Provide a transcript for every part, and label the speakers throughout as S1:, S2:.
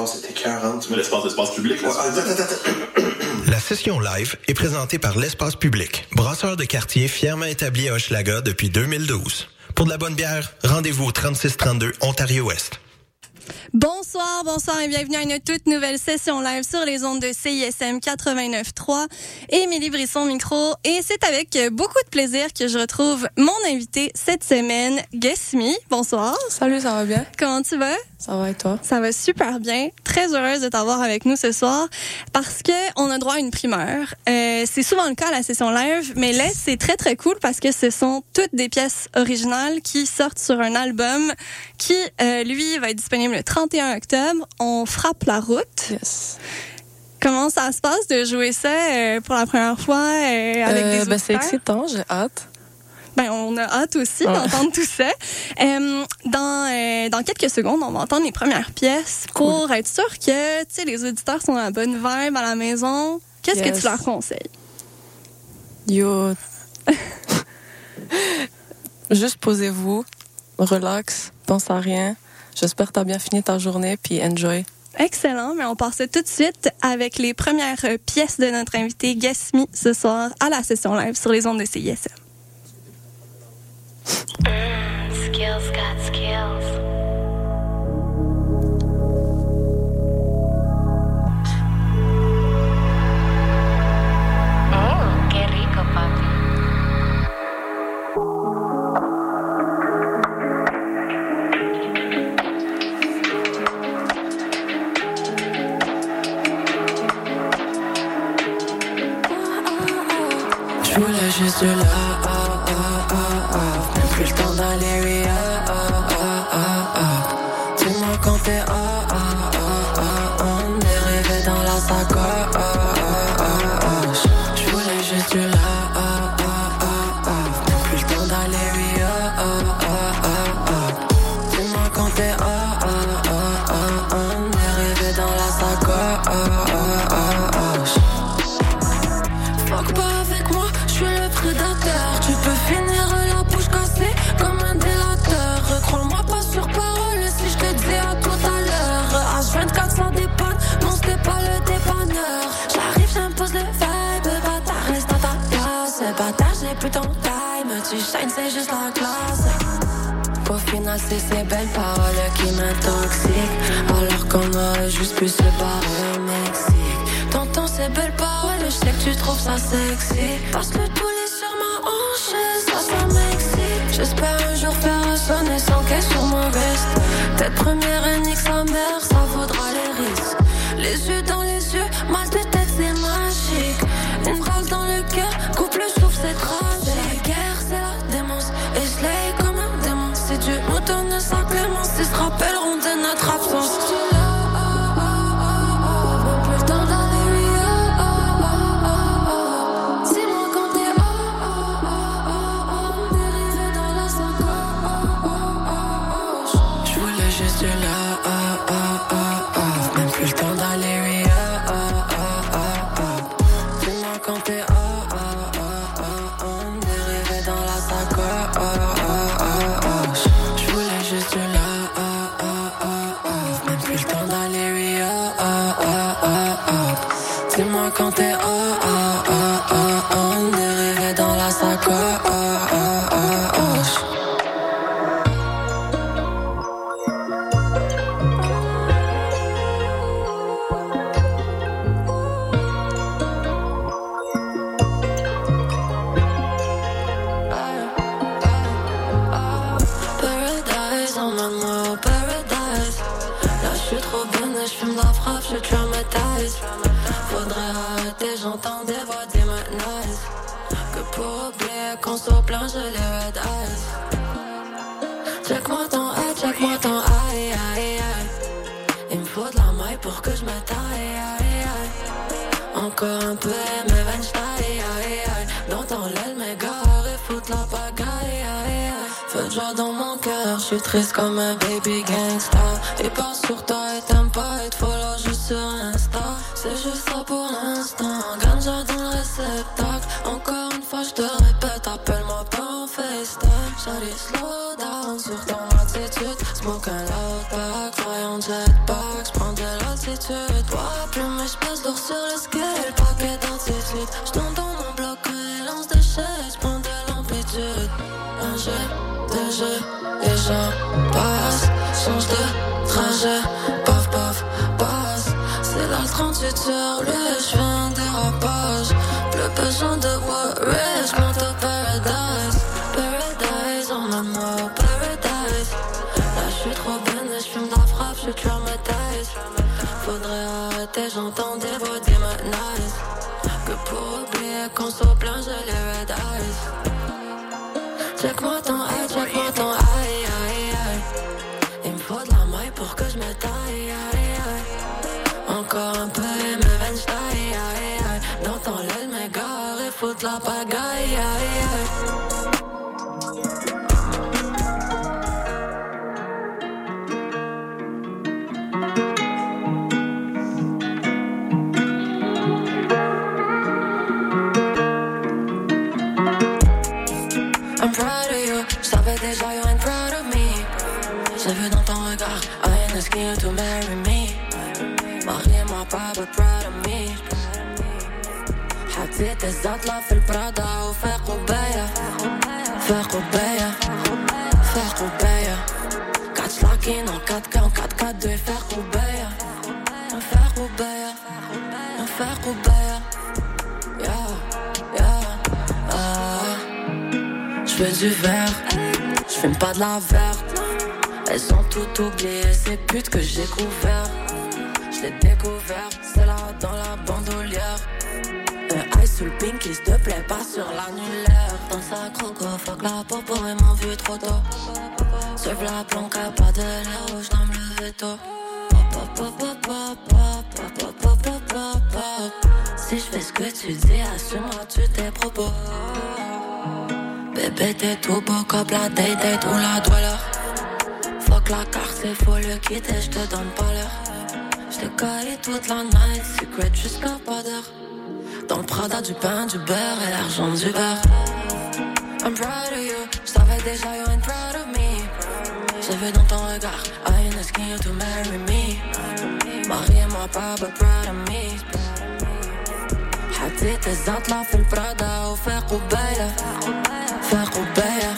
S1: l'espace était 40.
S2: Mais l'espace, l'espace public, là,
S1: Ouais, attends, attends, attends.
S3: La session live est présentée par l'Espace Public, brasseur de quartier fièrement établi à Hochelaga depuis 2012. Pour de la bonne bière, rendez-vous au 3632 Ontario-Ouest.
S4: Bonsoir, bonsoir et bienvenue à une toute nouvelle session live sur les ondes de CISM 89.3. Émilie Brisson micro et c'est avec beaucoup de plaisir que je retrouve mon invité cette semaine, Guess Me. Bonsoir.
S5: Salut, ça va bien?
S4: Comment tu vas?
S5: Ça va et toi?
S4: Ça va super bien. Très heureuse de t'avoir avec nous ce soir parce que on a droit à une primeur. Euh, c'est souvent le cas à la session live, mais là c'est très très cool parce que ce sont toutes des pièces originales qui sortent sur un album qui euh, lui va être disponible le 31 octobre. On frappe la route.
S5: Yes.
S4: Comment ça se passe de jouer ça euh, pour la première fois euh, avec
S5: Euh,
S4: des
S5: ben, c'est excitant, j'ai hâte.
S4: Ben, on a hâte aussi
S5: Ouais.
S4: d'entendre tout ça. Euh, dans, euh, dans quelques secondes, on va entendre les premières pièces pour être sûr que les auditeurs sont à la bonne vibe à la maison. Qu'est-ce que tu leur conseilles?
S5: Yo. Juste posez-vous, relax, pense à rien. J'espère que t'as bien fini ta journée, puis enjoy.
S4: Excellent, mais on passe tout de suite avec les premières pièces de notre invité Guess Me ce soir à la session live sur les ondes de CISM.
S6: Skills got skills.
S5: Juste la ah, ah, ah, ah. Plus le temps d'aller ah, ah, ah, ah, ah. Dis-moi quand t'es ah, ton time, tu shines c'est juste la classe. Au final, c'est ces belles paroles qui m'intoxiquent. Alors qu'on aurait juste pu se barrer au Mexique. T'entends ces belles paroles, je sais que tu trouves ça sexy. Parce que tous les sur ma hanche, ça, ça m'excite. J'espère un jour faire sonner sans caisse sur mon veste. Tête première et nique sa mère, ça vaudra les risques. Les yeux dans les yeux, mal de donne sa clémence, ils se rappelleront de notre absence. Dis-moi quand t'es ah, ah, ah, ah, je les red eyes. Check-moi ton eye, check-moi ton aïe, aïe, aïe. Il me faut de la maille pour que je me taille, aïe, aïe. Encore un peu, mes veines aïe, aïe. Dans ton l'aile, mes gars, et foutre la pagaille, aïe, aïe. Fais de joie dans mon cœur, je suis triste comme un baby gangsta. Et pas sur toi, et t'aimes pas, et te follow juste sur Insta. C'est juste ça pour l'instant, ganja dans le réceptacle. je tire le chemin des rapages. Plus besoin de worries, je monte au paradise. Paradise, on a mort, paradise. Là, je suis trop bonne, je fume de la frappe, je traumatise. Faudrait arrêter, j'entends des voix démoniaques. Que pour oublier qu'on se plaint, j'ai les red eyes. papagaia. حطيت الزطلة في البرادا وفاق قباية فاق قباية فاق قباية قعدت شلاكين en 4 4 4 4 2 فاق قباية فاق قباية فاق قباية Yeah, yeah, ah. J'fais du vert, j'fume pas de la verte. Elles ont tout oublié, ces putes que j'ai couvert. J'l'ai découvert, c'est sous le pink qui te plaît pas sur l'annulaire Dans sa croco, oh, fuck la popo et m'en vu trop tôt. Sauf la planca, pas de l'air rouge, non me lever tôt Si je fais ce que tu dis, assume-moi-tu tes propos. Bébé t'es tout beau comme la date ou la douleur Fuck la carte, c'est faux, le quitter, je te donne pas l'heure. Je te toute la night, secret jusqu'à pas d'heure. Dans le Prada, du pain, du beurre et l'argent du beurre. I'm proud of you, j'savais déjà you ain't proud of me. J'ai vu dans ton regard, I ain't asking you to marry me. Mariez-moi pas, but proud of me. حطيت الزطلة في البرادا وفاق قباية فاق قباية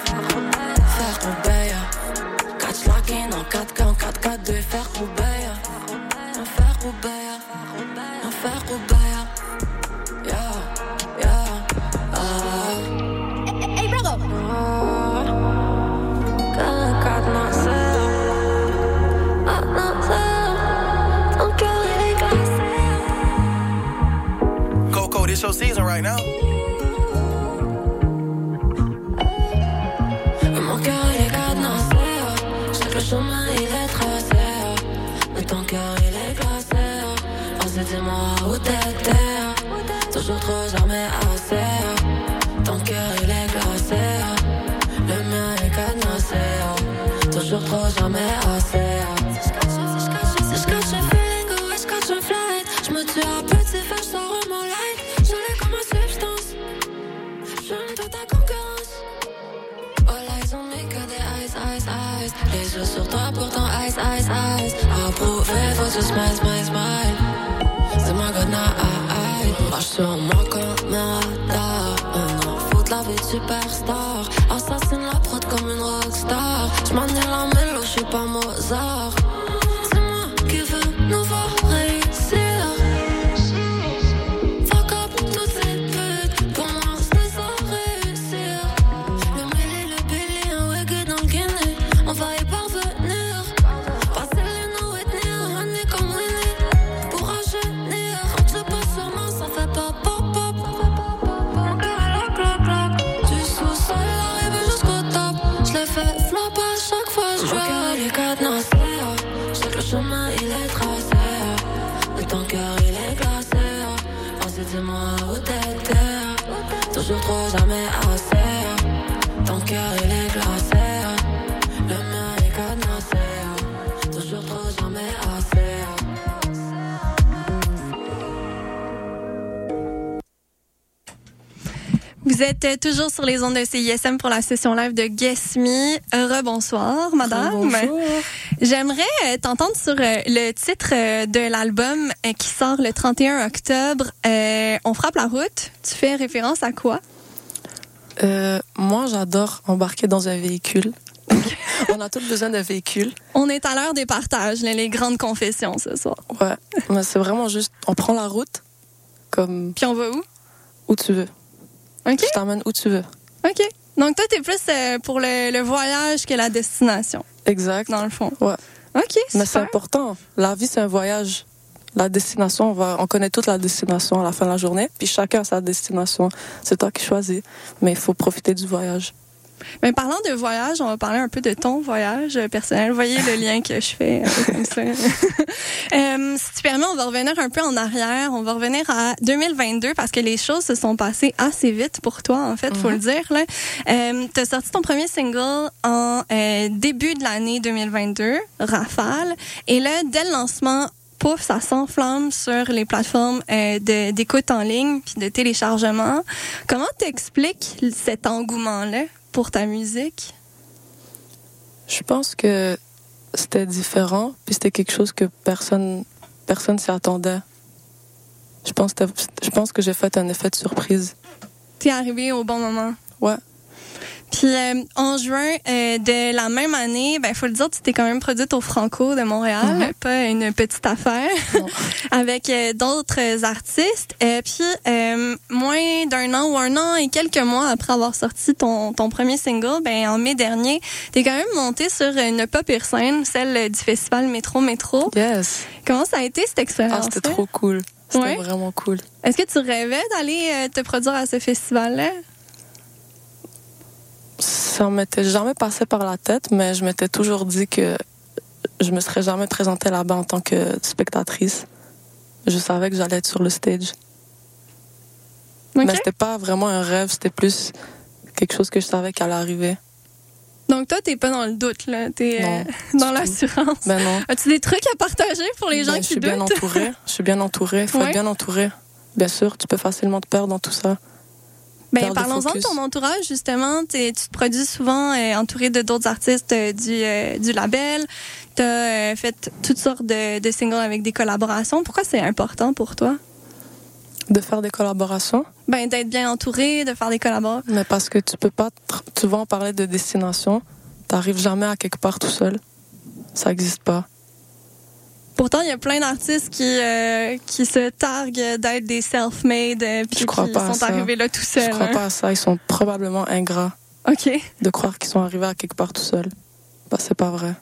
S5: jamais assez je cache, si je je feeling oh, ouais, je cache un flight Je me tue à petit feu, je sors mon life Je l'ai comme une substance. J'aime toute ta concurrence. All eyes on me que des eyes, eyes, eyes Les yeux sur toi pourtant eyes, eyes, eyes Approuvé, faut que smile, smile, smile. C'est ma god night Marche sur moi comme un radar. Un an fout la vie de superstar pas Mozart oh. Je le chemin il est tracé. Mais ton cœur il est glacé. Vas-y dis-moi où t'étais. Toujours trop jamais assez. Ton cœur il est glacé. Le mien est cadenassé. Toujours trop jamais assez.
S4: Vous êtes toujours sur les ondes de CISM pour la session live de Guess Me. Rebonsoir, madame.
S2: Bonjour.
S4: J'aimerais euh, t'entendre sur euh, le titre euh, de l'album qui sort le 31 octobre. Euh, On frappe la route. Tu fais référence à quoi?
S2: Euh, moi, j'adore embarquer dans un véhicule. On a tous besoin d'un véhicule.
S4: On est à l'heure des partages, les grandes confessions ce soir.
S2: Ouais. Mais c'est vraiment juste, on prend la route comme
S4: Puis on va où?
S2: où tu veux.
S4: OK?
S2: Je t'emmène où tu veux.
S4: OK. Donc toi, t'es plus euh, pour le, le voyage que la destination,
S2: Exact.
S4: dans le fond.
S2: Ouais.
S4: OK,
S2: Mais c'est important. La vie, c'est un voyage. La destination, on, va, on connaît toute la destination à la fin de la journée, puis chacun a sa destination. C'est toi qui choisis, mais il faut profiter du voyage.
S4: Mais parlant de voyage, on va parler un peu de ton voyage personnel. Vous voyez le lien que je fais euh, comme ça. Euh, si tu permets, on va revenir un peu en arrière. On va revenir à 2022 parce que les choses se sont passées assez vite pour toi, en fait, faut le dire. Là. Euh, tu as sorti ton premier single en euh, début de l'année 2022, Rafale. Et là, dès le lancement, pouf, ça s'enflamme sur les plateformes euh, d'écoute en ligne puis de téléchargement. Comment t'expliques cet engouement-là? Pour ta musique?
S2: Je pense que c'était différent, puis c'était quelque chose que personne personne s'y attendait. Je pense, je pense que j'ai fait un effet de surprise.
S4: T'es arrivé au bon moment.
S2: Ouais.
S4: Puis euh, en juin euh, de la même année, ben faut le dire, tu t'es quand même produite au Franco de Montréal, pas une petite affaire, avec euh, d'autres artistes. Et puis euh, moins d'un an ou un an et quelques mois après avoir sorti ton, ton premier single, ben en mai dernier, t'es quand même monté sur une pop scène, celle du festival Métro Métro.
S2: Yes.
S4: Comment ça a été cette
S2: Ah,
S4: expérience
S2: c'était trop cool. C'était
S4: Ouais.
S2: vraiment cool.
S4: Est-ce que tu rêvais d'aller euh, te produire à ce festival-là?
S2: Ça m'était jamais passé par la tête, mais je m'étais toujours dit que je me serais jamais présentée là-bas en tant que spectatrice. Je savais que j'allais être sur le stage.
S4: Ok.
S2: Mais c'était pas vraiment un rêve, c'était plus quelque chose que je savais qu'elle allait arriver.
S4: Donc toi, t'es pas dans le doute, là. T'es euh, dans l'assurance.
S2: Ben non.
S4: As-tu des trucs à partager pour les gens
S2: Ben,
S4: qui
S2: je suis bien
S4: doutent?
S2: entourée. Je suis bien entourée. Il faut
S4: Ouais.
S2: être bien entouré. Bien sûr, tu peux facilement te perdre dans tout ça.
S4: Ben, parlons-en de ton entourage, justement. T'es- tu te produis souvent euh, entouré de d'autres artistes euh, du, euh, du label. Tu as fait toutes sortes de, de singles avec des collaborations. Pourquoi c'est important pour toi?
S2: De faire des collaborations,
S4: Ben, d'être bien entouré, de faire des collaborations.
S2: mais parce que tu peux pas. vas en parler de destination, t'arrives jamais à quelque part tout seul. Ça n'existe pas.
S4: Pourtant, il y a plein d'artistes qui, euh, qui se targuent d'être des self-made euh, puis
S2: Je crois
S4: qui
S2: pas
S4: sont arrivés là tout
S2: Je
S4: seuls.
S2: crois
S4: hein.
S2: pas à ça. Ils sont probablement ingrats
S4: OK.
S2: de croire qu'ils sont arrivés à quelque part tout seuls. Bah, c'est pas vrai.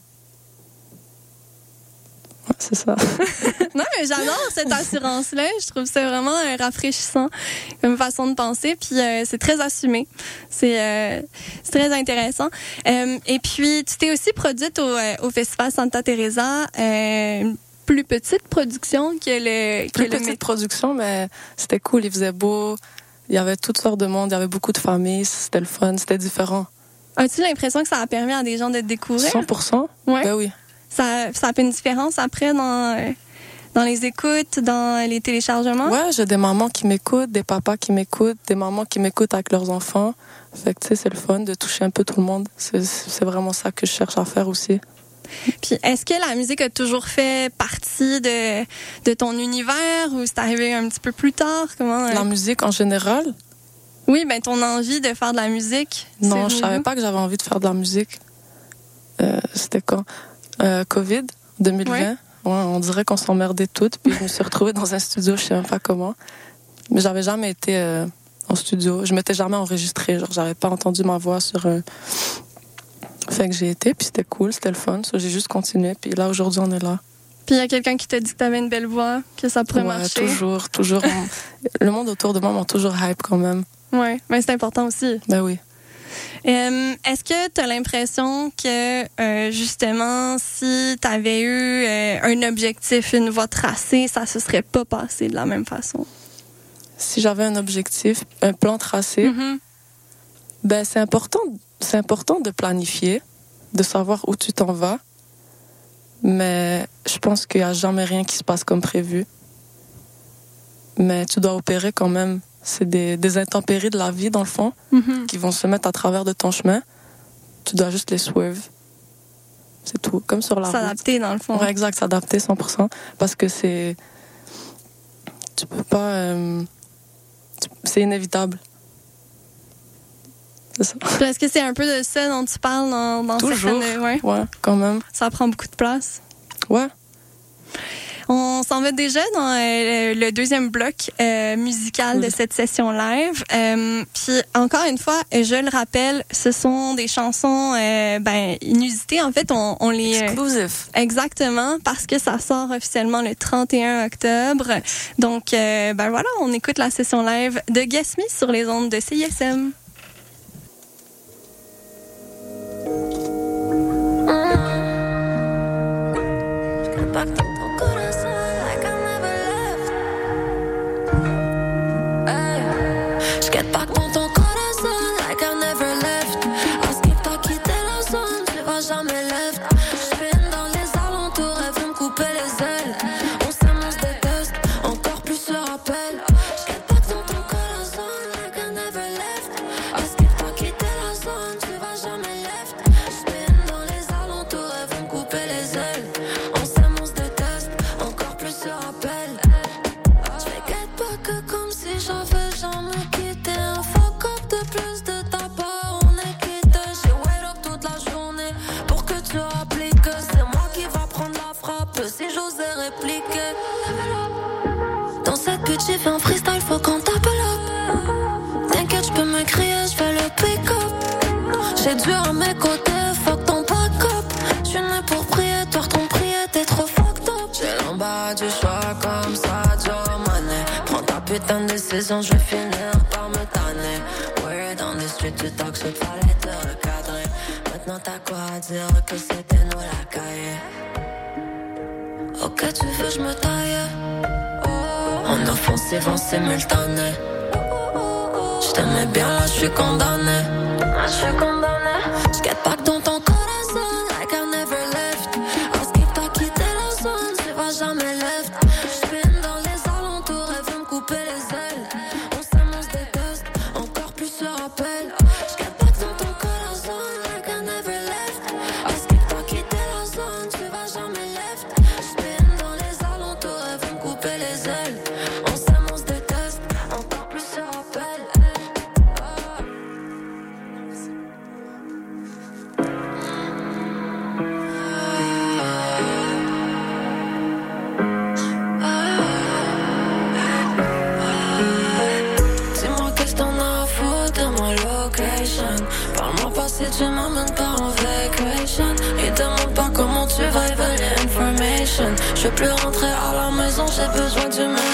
S2: Ouais, c'est ça.
S4: Non, mais j'adore cette assurance-là. Je trouve ça vraiment euh, rafraîchissant comme façon de penser. Puis euh, c'est très assumé. C'est euh, très intéressant. Et puis, tu t'es aussi produite au, au Festival Santa Teresa. Plus petite production que le,
S2: Plus petite production, mais c'était cool. Il faisait beau. Il y avait toutes sortes de monde. Il y avait beaucoup de familles. C'était le fun. C'était différent.
S4: As-tu l'impression que ça a permis à des gens de te découvrir?
S2: 100%?
S4: Ouais.
S2: Ben oui.
S4: Ça, ça a fait une différence après dans, euh, dans les écoutes, dans les téléchargements?
S2: Ouais, j'ai des mamans qui m'écoutent, des papas qui m'écoutent, des mamans qui m'écoutent avec leurs enfants. Fait que, tu sais, c'est le fun de toucher un peu tout le monde. C'est vraiment ça que je cherche à faire aussi.
S4: Puis est-ce que la musique a toujours fait partie de, de ton univers ou c'est arrivé un petit peu plus tard? Comment euh,
S2: La musique en général,
S4: Oui, ben ton envie de faire de la musique.
S2: non, je savais pas que j'avais envie de faire de la musique. Euh, C'était quand? Euh, Covid 2020.
S4: Ouais.
S2: Ouais, on dirait qu'on s'emmerdait toutes. Puis je me suis retrouvée dans un studio, je sais même pas comment. Mais j'avais jamais été en studio. Je m'étais jamais enregistrée. Genre, j'avais pas entendu ma voix sur. Fait que j'ai été, puis c'était cool, c'était le fun. So, j'ai juste continué. Puis là, aujourd'hui, on est là.
S4: Puis il y a quelqu'un qui t'a dit que t'avais une belle voix, que ça pourrait
S2: Ouais,
S4: marcher.
S2: toujours, toujours. le monde autour de moi m'a toujours hype quand même.
S4: Ouais, ben c'est important aussi.
S2: Ben oui.
S4: Euh, Est-ce que tu as l'impression que euh, justement, si tu avais eu euh, un objectif, une voie tracée, ça se serait pas passé de la même façon?
S2: Si j'avais un objectif, un plan tracé,
S4: Mhm.
S2: ben c'est important, c'est important de planifier, de savoir où tu t'en vas, mais je pense qu'il n'y a jamais rien qui se passe comme prévu. Mais tu dois opérer quand même. C'est des, intempéries de la vie, dans le fond,
S4: mm-hmm.
S2: qui vont se mettre à travers de ton chemin. Tu dois juste les swerve. C'est tout, comme sur la
S4: S'adapter, dans le fond.
S2: Ouais, exact, s'adapter 100%. Parce que c'est... Tu peux pas... Euh, c'est inévitable c'est.
S4: Est-ce que c'est un peu de ça dont tu parles dans, dans
S2: Toujours,
S4: certaines... ouais.
S2: ouais, quand même.
S4: Ça prend beaucoup de place.
S2: Ouais.
S4: On s'en va déjà dans euh, le deuxième bloc euh, musical de cette session live. Euh, puis encore une fois, je le rappelle, ce sont des chansons ben, inusitées. En fait, on, les...
S2: Exclusif.
S4: exactement, parce que ça sort officiellement le 31 octobre. Donc, ben voilà, on écoute la session live de Guess Me sur les ondes de CISM.
S5: Música j'ai fait un freestyle, faut qu'on tape là. T'inquiète, je peux me crier, je vais le pick up. J'ai dû à mes côtés, fuck ton pack up. Je suis né pour prier, toi ton prier, t'es trop fucked up. J'ai l'embarras du choix comme ça, Joe Mané. Prends ta putain de saison, je vais finir par me tanner. Ouais, dans les streets, tu toques, je fallait te recadrer. Maintenant, t'as quoi à dire que c'était nous la cahier? Ok, tu veux, je me taille? On doit foncer, foncer, mais Je t'aimais bien, moi je suis condamné. Moi je suis condamné. Je pas que dans ton camp. j'ai besoin de me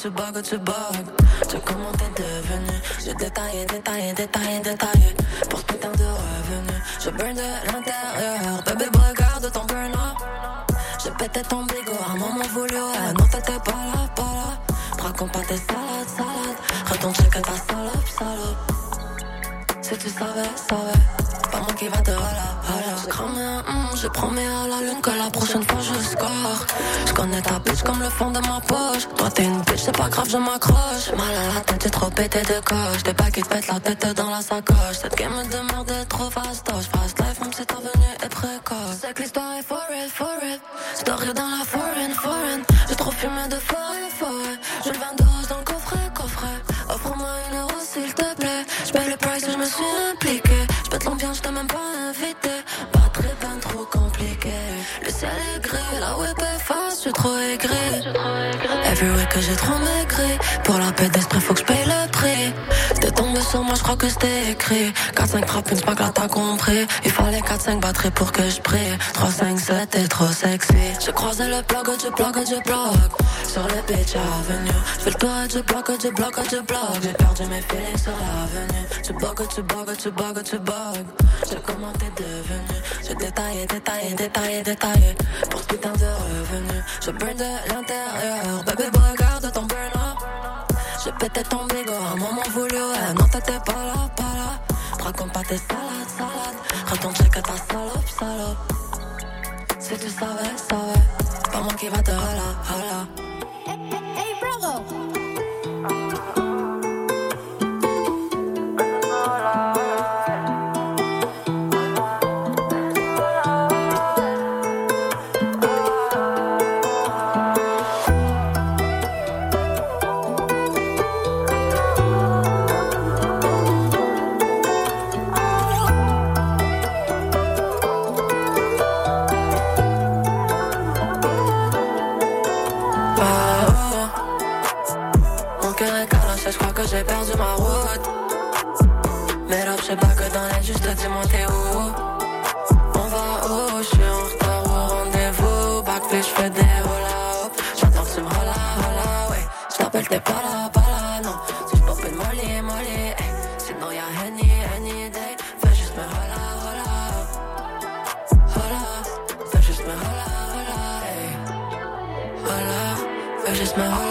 S5: tu bugs, tu bugs, tu j'ai promis à la lune que la prochaine fois je score. Je connais ta bitch comme le fond de ma poche. Toi t'es une bitch, c'est pas grave, je m'accroche. Mal à la tête, j'ai trop pété de coche. Des pas qui te pètent la tête dans la sacoche. Cette game de merde est trop fastoche. Fast life, même si ta venue est précoce. C'est que l'histoire est for it, for it. Story dans la foreign, foreign. J'ai trop fumé de forêt, forêt. Je le 22 rose dans le coffret, coffret. Offre-moi une euro s'il te plaît. J'paie le price où je me suis impliqué. J'pète l'ambiance, j't'ai même pas invité. Face, j'suis trop aigri. Every week que j'ai trop maigri. Pour la paix d'esprit, faut que j'paye le prix. Sur moi, j'crois que c'était écrit. 4-5 frappes, une smack là, t'as compris. Il fallait 4-5 batteries pour que j'prie. 3-5-7, t'es trop sexy. J'ai croisé le blog du blog du blog. Sur le beach avenue. J'fais le tour du bloc du bloc du bloc. J'ai perdu mes feelings sur l'avenue. Tu bugs, tu bugs, tu bugs, tu bugs. J'ai comment t'es devenu. J'ai détaillé, détaillé, détaillé, détaillé. Pour ce putain de revenu. Je burn de l'intérieur. Bébé, regarde ton burn. J'ai pété ton bigot, un moment voulu, ouais. Non, t'étais pas là, pas là. Raconte pas tes salades, salades. Retourne checker ta salope, salope. Si tu savais, savais. Pas moi qui va te hola, hola. Perdu ma route. Mais là, je sais pas que dans les juste dis-moi t'es où? On va où, je suis en retard au rendez-vous? Backflip, je fais des roll J'attends que tu me rolla, rolla, ouais. Je t'appelle, t'es pas là, pas là, non. Si je pop une molly, molly, hey. Sinon y'a Henny, Henny Day. Fais juste me rolla, rolla. Rolla, fais juste me rolla, rolla, hey. Hola, fais juste me hola, hola.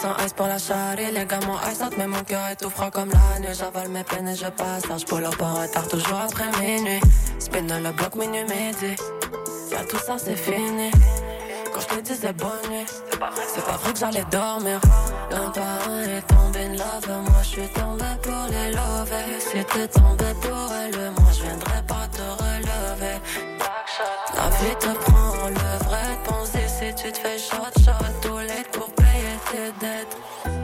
S5: Sans ice pour la charrie, les gars mon ice mais mon cœur est tout froid comme la nuit. J'avale mes peines et je passe, je pour le en retard toujours après minuit. Spin dans le bloc minuit midi, y'a tout ça c'est fini. Quand je te disais bonne nuit, c'est pas vrai que j'allais dormir. L'un par un est tombé in love, moi je suis tombé pour les lover. Si t'es tombé pour elle, moi je viendrai pas te relever. La vie te prend le vrai pense si tu te fais shot shot tout les pour tes dettes.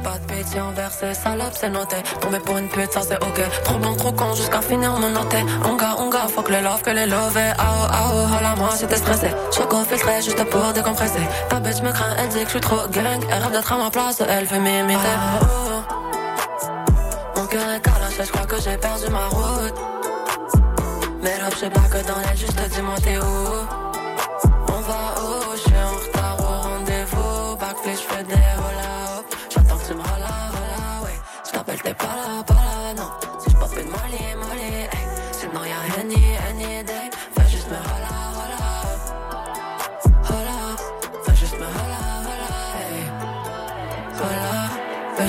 S5: Pas de pitié envers ces salopes, c'est noté. Tomber pour une pute, ça c'est ok. Trop bon, trop con, jusqu'à finir mon noté. On gars, on gars, faut que les love, que les love. Ah oh, ah oh, hola, moi j'étais stressé. Choco filtré, juste pour décompresser. Ta bitch me craint, elle dit que je suis trop gang. Elle rêve d'être à ma place, elle fait m'imiter. Ah, oh. Mon cœur est calaché, je crois que j'ai perdu ma route. Mais là, je sais pas que dans les juste dis-moi t'es où.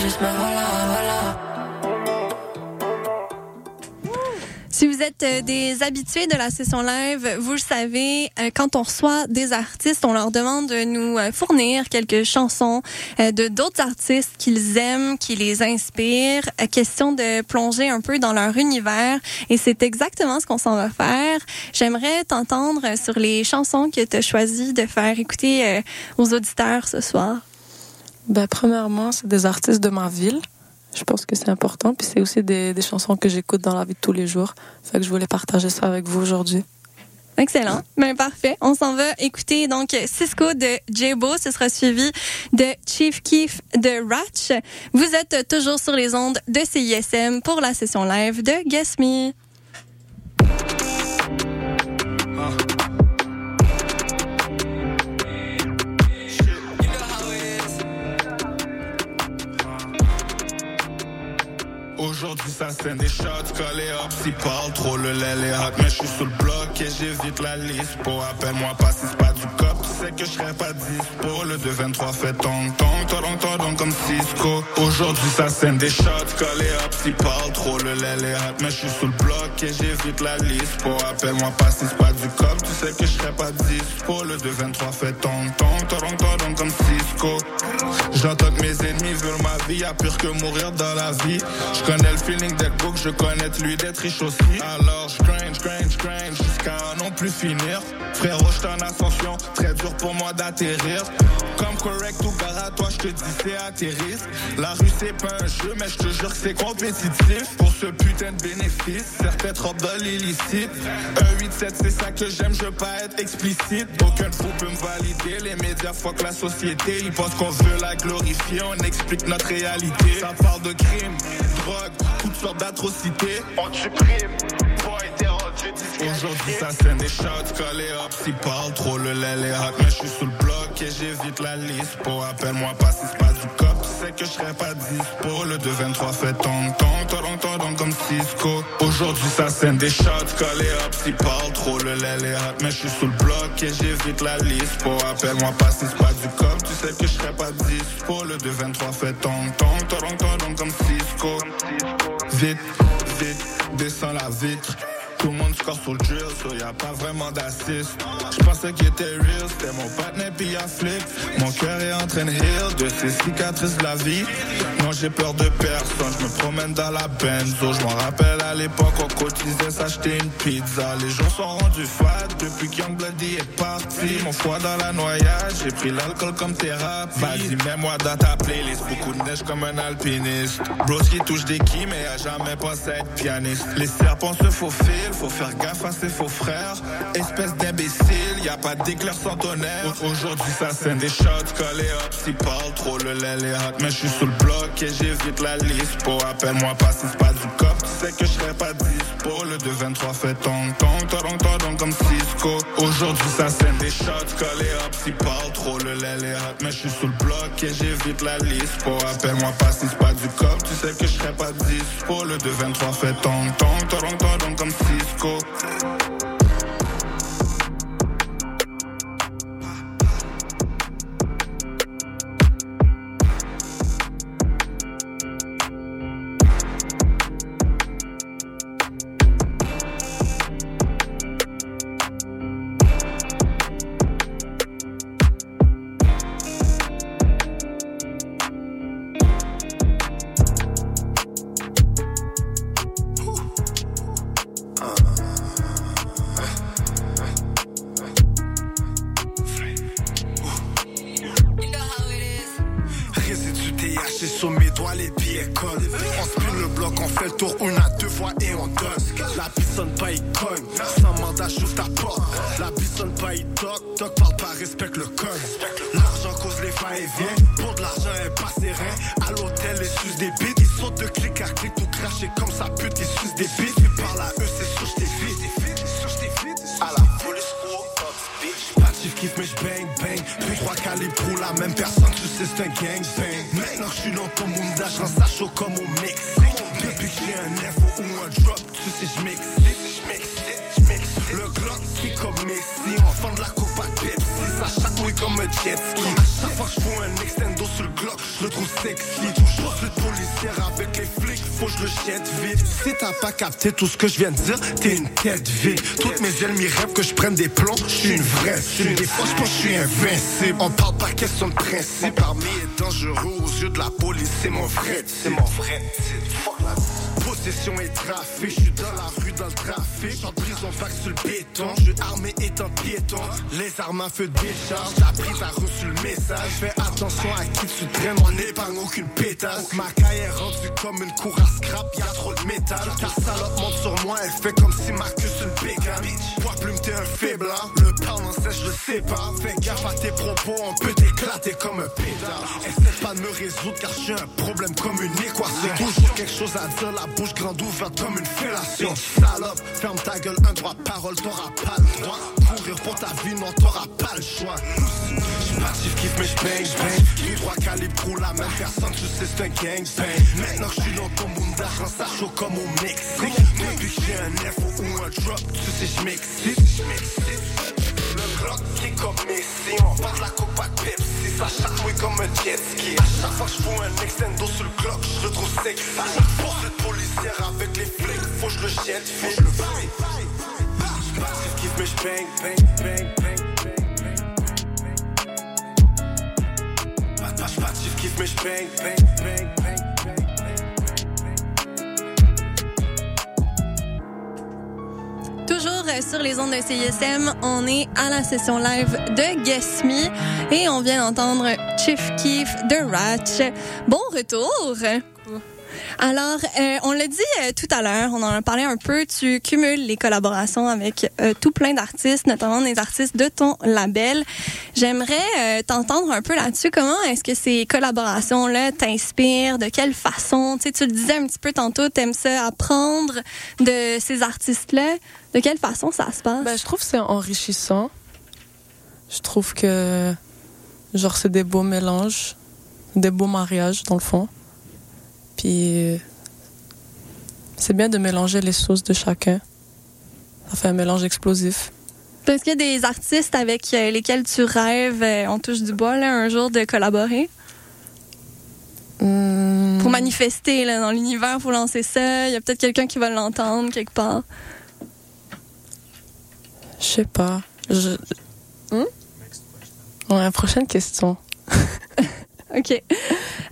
S5: Me rolla, rolla. Si
S4: vous êtes euh, des habitués de la session live, vous le savez, euh, quand on reçoit des artistes, on leur demande de nous euh, fournir quelques chansons de d'autres artistes qu'ils aiment, qui les inspirent. Question de plonger un peu dans leur univers. Et c'est exactement ce qu'on s'en va faire. J'aimerais t'entendre sur les chansons que tu as choisi de faire écouter aux auditeurs ce soir.
S2: Ben, premièrement, c'est des artistes de ma ville. Je pense que c'est important. Puis c'est aussi des, des chansons que j'écoute dans la vie de tous les jours. Fait que je voulais partager ça avec vous aujourd'hui.
S4: Excellent. Ben, parfait. On s'en va écouter donc Cisco de J-Bo. Ce sera suivi de Chief Keef de Ratch. Vous êtes toujours sur les ondes de CISM pour la session live de Guess Me.
S7: Aujourd'hui ça scène des shots collés up. Si parle trop le lait les hot. Mais je suis sous le bloc et j'évite la liste. Pour appelle-moi pas si c'est pas sais que je serai pas dispo. Le 2-23 fait tong tong Tong tong tong comme Cisco. Aujourd'hui ça scène des shots collés up Si parle trop le lait les hot Mais je suis sous le bloc et j'évite la liste. Pour appelle-moi pas si c'est pas du cop Tu sais que je serai pas dispo. Le 2-23 fait tong tong Tong tong tong comme Cisco. J'entends que mes ennemis veulent ma vie Y'a pire que mourir dans la vie. Je connais le feeling d'être book, je connais lui d'être riche aussi. Alors je grind, je grind jusqu'à non plus finir. Frérot, je en ascension, très dur pour moi d'atterrir. Comme correct ou à toi, je te dis c'est à tes risques. La rue c'est pas un jeu, mais je te jure que c'est compétitif. Pour ce putain de bénéfice, certaines trop de l'illicite. Un 8-7, c'est ça que j'aime, je veux pas être explicite. Aucun fou peut me valider, les médias que la société. Ils pensent qu'on veut la glorifier, on explique notre réalité. Ça parle de crime, drogue, toutes sortes d'atrocités. On supprime, pas rendu Aujourd'hui ça scène des shots collés up. Si parle trop le lait les hot Mais je suis sous le bloc et j'évite la liste. Pour appelle-moi pas si c'est pas du cop sais que je serai pas dispo. Le 2-23 fait tong tong tong tong comme Cisco. Aujourd'hui ça scène des shots collés up. Si parle trop le lait les hot Mais je suis sous le bloc et j'évite la liste. Pour appelle-moi pas si c'est pas du cop Tu sais que je serai pas dispo. Le 2-23 fait tong tong tong tong comme Cisco. Vite, vite, descends la vitre tout le monde score sur le drill, so y a pas vraiment d'assist. Je pensais qu'il était real, c'était mon partner puis y'a flip. Mon cœur est en train de heal de ces cicatrices de la vie. Moi j'ai peur de personne, je me promène dans la benzo. Je m'en rappelle à l'époque on cotisait s'acheter une pizza. Les jours sont rendus fat depuis qu'Young Bloody est parti. Mon foie dans la noyade, j'ai pris l'alcool comme thérapie. Vas-y, mets-moi dans ta playlist, beaucoup de neige comme un alpiniste. Bros qui touche des qui mais y'a jamais pensé être pianiste. Les serpents se faufilent faut faire gaffe à ses faux frères. Espèce d'imbécile, y a pas d'éclair sans tonnerre. Aujourd'hui, ça scène des shots collés up. Si parle trop le lait les hot. Mais je suis sous le bloc et j'évite la liste. Pour appelle-moi pas si c'est pas du cop. Tu sais que je serai pas dispo. Le 2-23 fait tong tong tong tong tong comme Cisco. Aujourd'hui, ça scène des shots collés up. Si parle trop le lait les hot. Mais je suis sous le bloc et j'évite la liste. Pour appelle-moi pas si c'est pas du cop. Tu sais que je serai pas dispo. Le 2-23 fait tong tong tong tong tong comme Cisco.
S8: disco. Les billets. On spin le bloc, on fait le tour une à deux fois et on donne. La bite sonne pas, il cogne. Sans mandat, j'ouvre ta porte. La bite sonne pas, il toque. Doc parle pas, respecte le code. L'argent cause les va-et-vient. Pour de l'argent, elle pas serein. À l'hôtel, ils sucent des bites. Ils sautent de clic à clic, tout craché comme ça pute, ils sucent des bites. Tu parles à eux, c'est sûr, j't'ai. À la police ou au cops, bitch? Pas de chiffre mais j'bang bang. Puis trois calibres pour la même personne, tu sais, c'est un gangbang. Maintenant, Si t'as pas capté tout ce que je viens de dire, t'es une tête vide. Toutes mes ennemis rêvent que je prenne des plombs, je suis une vraie cible. Des fois, je suis invincible. On parle pas question de principe. Parmi est dangereux aux yeux de la police, c'est mon vrai, c'est mon vrai. Fuck la Possession et trafic, je suis dans la rue dans le trafic. En prison, sur le béton. Je armé étant piéton. Les armes à feu décharge, la prise a reçu le message. Fais attention à qui tu traînes, on n'épargne aucune pétasse. Ma caille est rendue comme une cour à scrap, y'a trop de métal. Ta salope monte sur moi, elle fait comme si Marcus une bégane. Poids plume, t'es un faible, hein. Le temps je sais pas. Fais gaffe à tes propos, on peut t'éclater comme un pétard. Essaie pas de me résoudre car j'ai un problème comme une équation. Toujours quelque chose à dire, la bouche grande ouverte comme une fellation. Salope, ferme ta gueule, un droit de parole, t'auras pas le droit. Courir pour ta vie, non, t'auras pas le choix. J'suis passif, kiffe, mais j'bang, bang. Les trois calibres roulent la même personne, tu sais, c'est un gangbang. Maintenant que j'suis dans ton bunda, j'rends ça chaud comme au Mexique. Depuis que j'ai un F ou un drop, tu sais, j'm'excite. Le Glock qui comme Messi, on part de la coupe à Pepsi, ça chatouille comme un jet ski. À chaque fois que je fous un extendo sur le Glock, je le trouve sexy. Poursuite policière avec les flics, faut que je le jette, que je le fouille. Passif, kiffe, j'bang, bang, bang, bang, bang, bang. Passif, kiffe, mais bang, bang, bang,
S4: sur les ondes de CISM, on est à la session live de Guess Me et on vient d'entendre Chief Keef de Ratch. Bon retour! Alors, euh, on l'a dit euh, tout à l'heure, on en a parlé un peu, tu cumules les collaborations avec euh, tout plein d'artistes, notamment des artistes de ton label. J'aimerais t'entendre un peu là-dessus. Comment est-ce que ces collaborations-là t'inspirent? De quelle façon? Tu tu le disais un petit peu tantôt, t'aimes ça apprendre de ces artistes-là. De quelle façon ça se passe?
S2: Ben, je trouve que c'est enrichissant. Je trouve que, genre, c'est des beaux mélanges, des beaux mariages, dans le fond. Puis, c'est bien de mélanger les sauces de chacun. Ça fait un mélange explosif.
S4: Est-ce qu'il y a des artistes avec euh, lesquels tu rêves, euh, on touche du bois, là, un jour de collaborer?
S2: Hmm,
S4: Pour manifester là, dans l'univers, pour lancer ça, il y a peut-être quelqu'un qui va l'entendre quelque part.
S2: Je sais pas. Je...
S4: Hmm?
S2: Ouais, prochaine question.
S4: OK.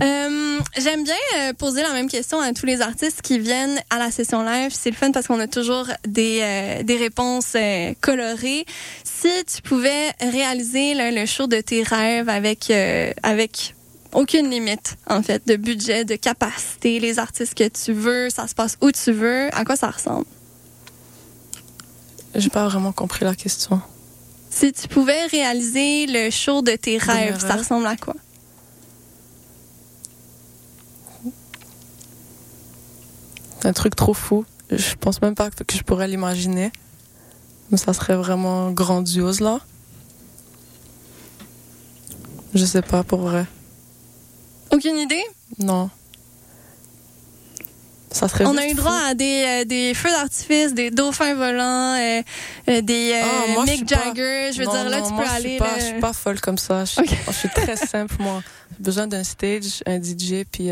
S4: Euh, J'aime bien euh, poser la même question à tous les artistes qui viennent à la session live. C'est le fun parce qu'on a toujours des, euh, des réponses euh, colorées. Si tu pouvais réaliser là, le show de tes rêves avec, euh, avec aucune limite, en fait, de budget, de capacité, les artistes que tu veux, ça se passe où tu veux, à quoi ça ressemble?
S2: J'ai pas vraiment compris la question.
S4: Si tu pouvais réaliser le show de tes rêves, ça ressemble à quoi?
S2: Un truc trop fou. Je pense même pas que je pourrais l'imaginer. Mais ça serait vraiment grandiose, là. Je sais pas, pour vrai.
S4: Aucune idée?
S2: Non. Ça serait
S4: On a eu
S2: fou.
S4: droit à des, euh, des feux d'artifice, des dauphins volants, euh, euh, des
S2: moi, suis
S4: Mick
S2: pas-
S4: Jagger. Je veux
S2: Non,
S4: dire, là,
S2: non,
S4: tu
S2: moi,
S4: peux
S2: je suis
S4: aller.
S2: pas,
S4: là.
S2: Je suis pas folle comme ça. Je suis, je suis très simple, moi. J'ai besoin d'un stage, un DJ, puis,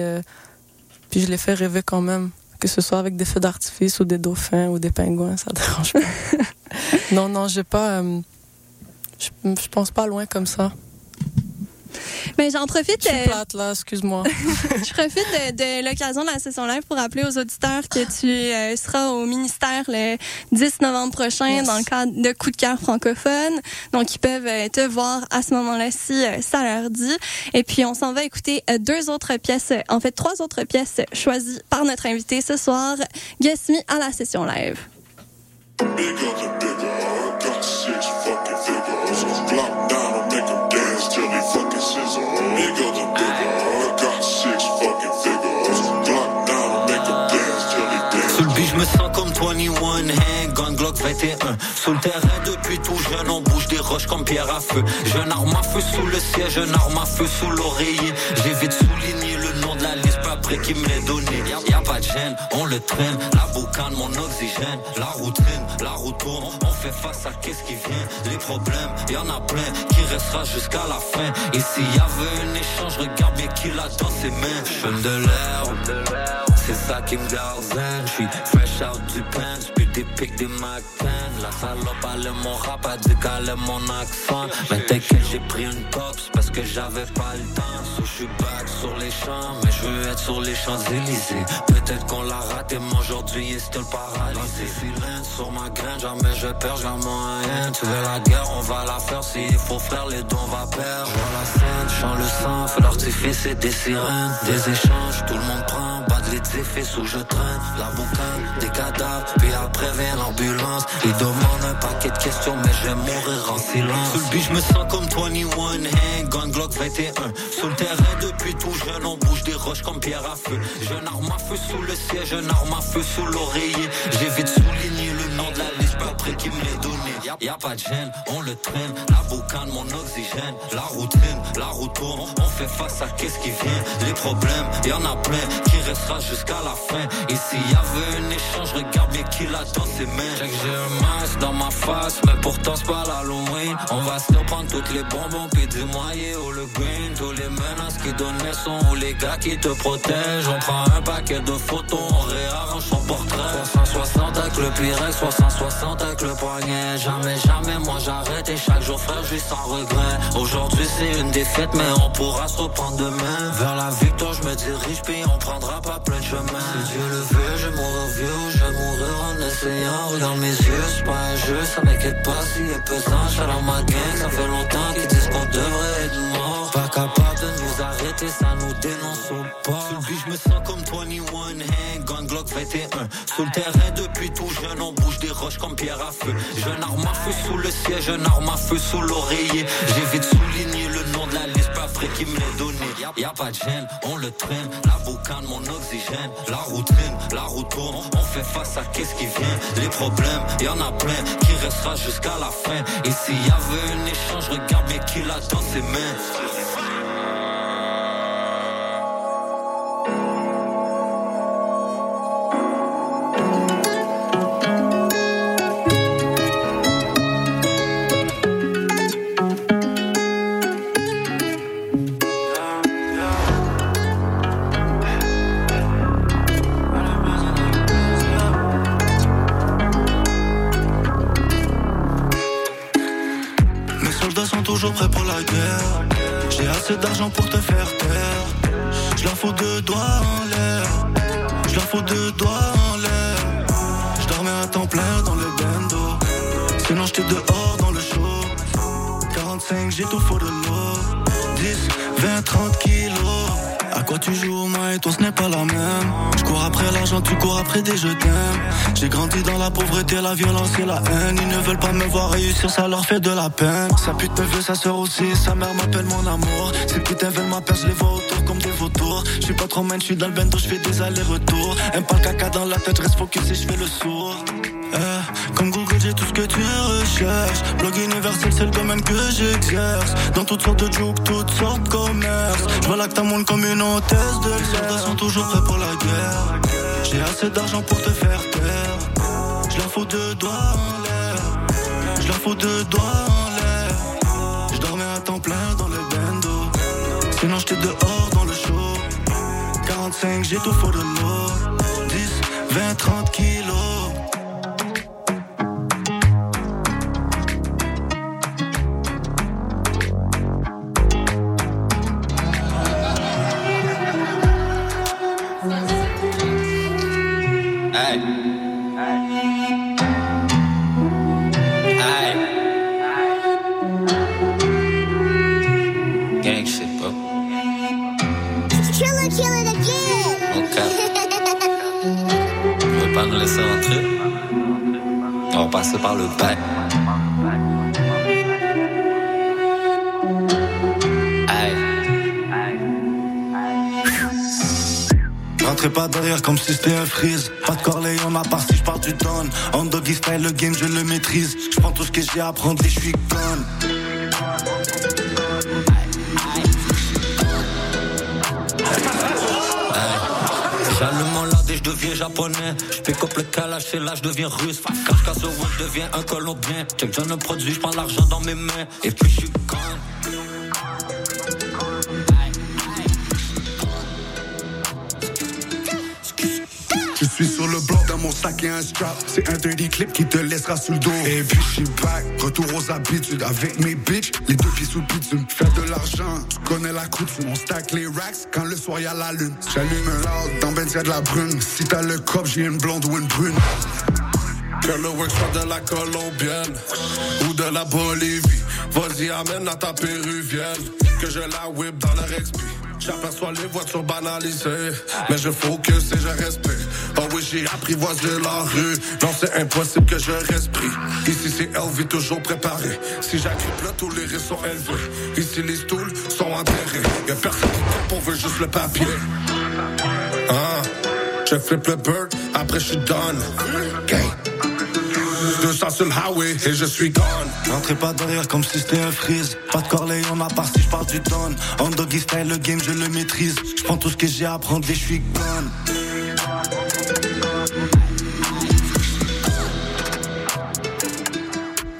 S2: puis je les fais rêver quand même. Que ce soit avec des feux d'artifice ou des dauphins ou des pingouins, ça dérange pas. non, non, j'ai pas. euh, je, pense pas loin comme ça.
S4: Mais j'en profite.
S2: Je suis
S4: euh,
S2: plate là, excuse-moi.
S4: Je profite de, de l'occasion de la session live pour rappeler aux auditeurs que tu euh, seras au ministère le 10 novembre prochain
S2: Yes.
S4: dans le cadre de Coup de cœur francophone. Donc, ils peuvent euh, te voir à ce moment-là si euh, ça leur dit. Et puis, on s'en va écouter euh, deux autres pièces, euh, en fait, trois autres pièces choisies par notre invité ce soir, Guess Me à la session live.
S9: 21, handgun Glock 21. Sous le terrain depuis tout jeune, on bouge des roches comme pierre à feu. Jeune arme à feu sous le siège, jeune arme à feu sous l'oreiller. J'ai vite souligné le nom de la liste, pas après qui me l'ait donné. Y a, y a pas de gêne, on le traîne. La boucane, mon oxygène. La routine, la route tourne. On fait face à qu'est-ce qui vient. Les problèmes, y en a plein qui restera jusqu'à la fin. Et s'il y avait un échange, regarde bien qui l'a dans ses mains. Jeune de l'air, c'est ça qui me zen. J'suis fresh out du pen, j'peux des pics des McCann. La salope elle mon rap, elle dit qu'elle mon accent. Mais t'inquiète, j'ai pris une tops parce que j'avais pas le temps. So j'suis back sur les champs, mais j'veux être sur les Champs-Élysées. Peut-être qu'on l'a raté, mais aujourd'hui il est still paralysé. Silence sur ma graine, jamais je perds, jamais mon. Tu veux la guerre, on va la faire. S'il faut frère, les dons on va perdre. J'vois la scène, chant le sang, feu l'artifice et des sirènes. Des échanges, tout le monde prend, de l'édifice où je traîne. La boucane, des cadavres, puis après vient l'ambulance. Ils demandent un paquet de questions, mais je vais mourir en silence. Sous le but, je me sens comme 21, handgun Glock 21. Sous le terrain depuis tout jeune, on bouge des roches comme pierre à feu. Jeune arme à feu sous le siège, un arme à feu sous l'oreiller. J'ai vite souligné le nom de la liste, après qui me l'ait donné. Y a pas de gêne, on le traîne. La boucane, mon oxygène. La routine, la route tourne. On fait face à qu'est-ce qui vient. Les problèmes, y en a plein qui restera jusqu'à la fin. Et s'il y avait un échange, regarde bien qui l'a dans ses mains. J'ai un masque dans ma face, mais pourtant c'est pas l'Halloween. On va se prendre toutes les bonbons, puis du moyer ou le green. Tous les menaces qui donnent naissance ou les gars qui te protègent. On prend un paquet de photos, on réarrange son portrait. 360 avec le Pyrex, 360 avec le poignet. Jamais, jamais, moi j'arrête et chaque jour frère, je sans regret. Aujourd'hui c'est une défaite, mais on pourra se reprendre demain. Vers la victoire, je me dirige, puis on prendra pas plein de chemin. Si Dieu le veut, je mourrai vieux je mourir en essayant. Regarde mes yeux, c'est pas un jeu, ça m'inquiète pas s'il est pesant. Dans ma gang, ça fait longtemps qu'ils disent qu'on devrait être mort. Capable de nous arrêter, ça nous dénonce au pas. Sous le je me sens comme 21, handgun Glock 21. Sous le terrain depuis tout jeune, on bouge des roches comme pierre à feu. Jeune arme à feu sous le siège, jeune arme à feu sous l'oreiller. J'ai vite souligné le nom de la liste, pas après qui me l'ait donné. Y a pas de gêne, on le traîne. La boucane, mon oxygène. La routine, la route tourne. On fait face à qu'est-ce qui vient. Les problèmes, y en a plein qui restera jusqu'à la fin. Et s'il y avait un échange, regarde bien qui l'a dans ses mains.
S10: J'ai tout faux de l'eau. 10, 20, 30 kilos. À quoi tu joues au main et toi ce n'est pas la même. Je cours après l'argent, tu cours après des je t'aime. J'ai grandi dans la pauvreté, la violence et la haine. Ils ne veulent pas me voir réussir, ça leur fait de la peine. Sa pute me veut, sa sœur aussi, sa mère m'appelle mon amour. Ces putains veulent ma place, je les vois autour comme des vautours. Je suis pas trop man, je suis dans le bendo, je fais des allers-retours. Aime pas caca dans la tête, reste focus et je fais le sourd. Que tu recherches. Blog universel, c'est le domaine que j'exerce. Dans toutes sortes de jokes, toutes sortes de commerces. Je vois là que t'as monde comme une hôtesse de l'air. Sont toujours prêts pour la guerre. J'ai assez d'argent pour te faire taire. Je leur fous deux doigts en l'air. Je leur fous deux doigts en l'air. Je dormais à temps plein dans le bendo. Sinon j'étais dehors dans le show. 45, j'ai tout faux de l'eau. 10, 20, 30 kilos.
S9: Le
S10: game, je le maîtrise. Je prends tout ce que j'ai à prendre et je suis gone.
S9: J'allume lard et je deviens japonais. Je pick up le kalash et là je deviens russe. Je casse je deviens un colombien. Check John le produit, je prends l'argent dans mes mains. Et puis je suis
S11: sac et un strap. C'est un dirty clip qui te laissera sous le dos. Et puis je back, retour aux habitudes avec mes bitches. Les deux pieds sous le bitume. Faire de l'argent, tu connais la coutume. On stack les racks quand le soir y a la lune. J'allume un loud, dans Benz y'a de la brune. Si t'as le cop, j'ai une blonde ou une brune.
S8: Que le work soit de la colombienne ou de la Bolivie. Vas-y, amène à ta péruvienne. Que je la whip dans leur expi. J'aperçois les voitures banalisées, mais je focus et je respire. Oh oui, j'ai apprivoisé la rue. Non, c'est impossible que je respire. Ici, c'est LV toujours préparé. Si j'agrippe là, tous les risques sont élevés. Ici, les stools sont enterrés. Y'a personne qui on veut juste le papier. Ah, je flippe le bird, après je suis done. Gang. 200 sur le highway et je suis gone.
S10: Rentrez pas derrière comme si c'était un freeze. Pas de corley, on a part si je parle du don. En doggy style, le game, je le maîtrise. Je prends tout ce que j'ai à prendre et je suis gone.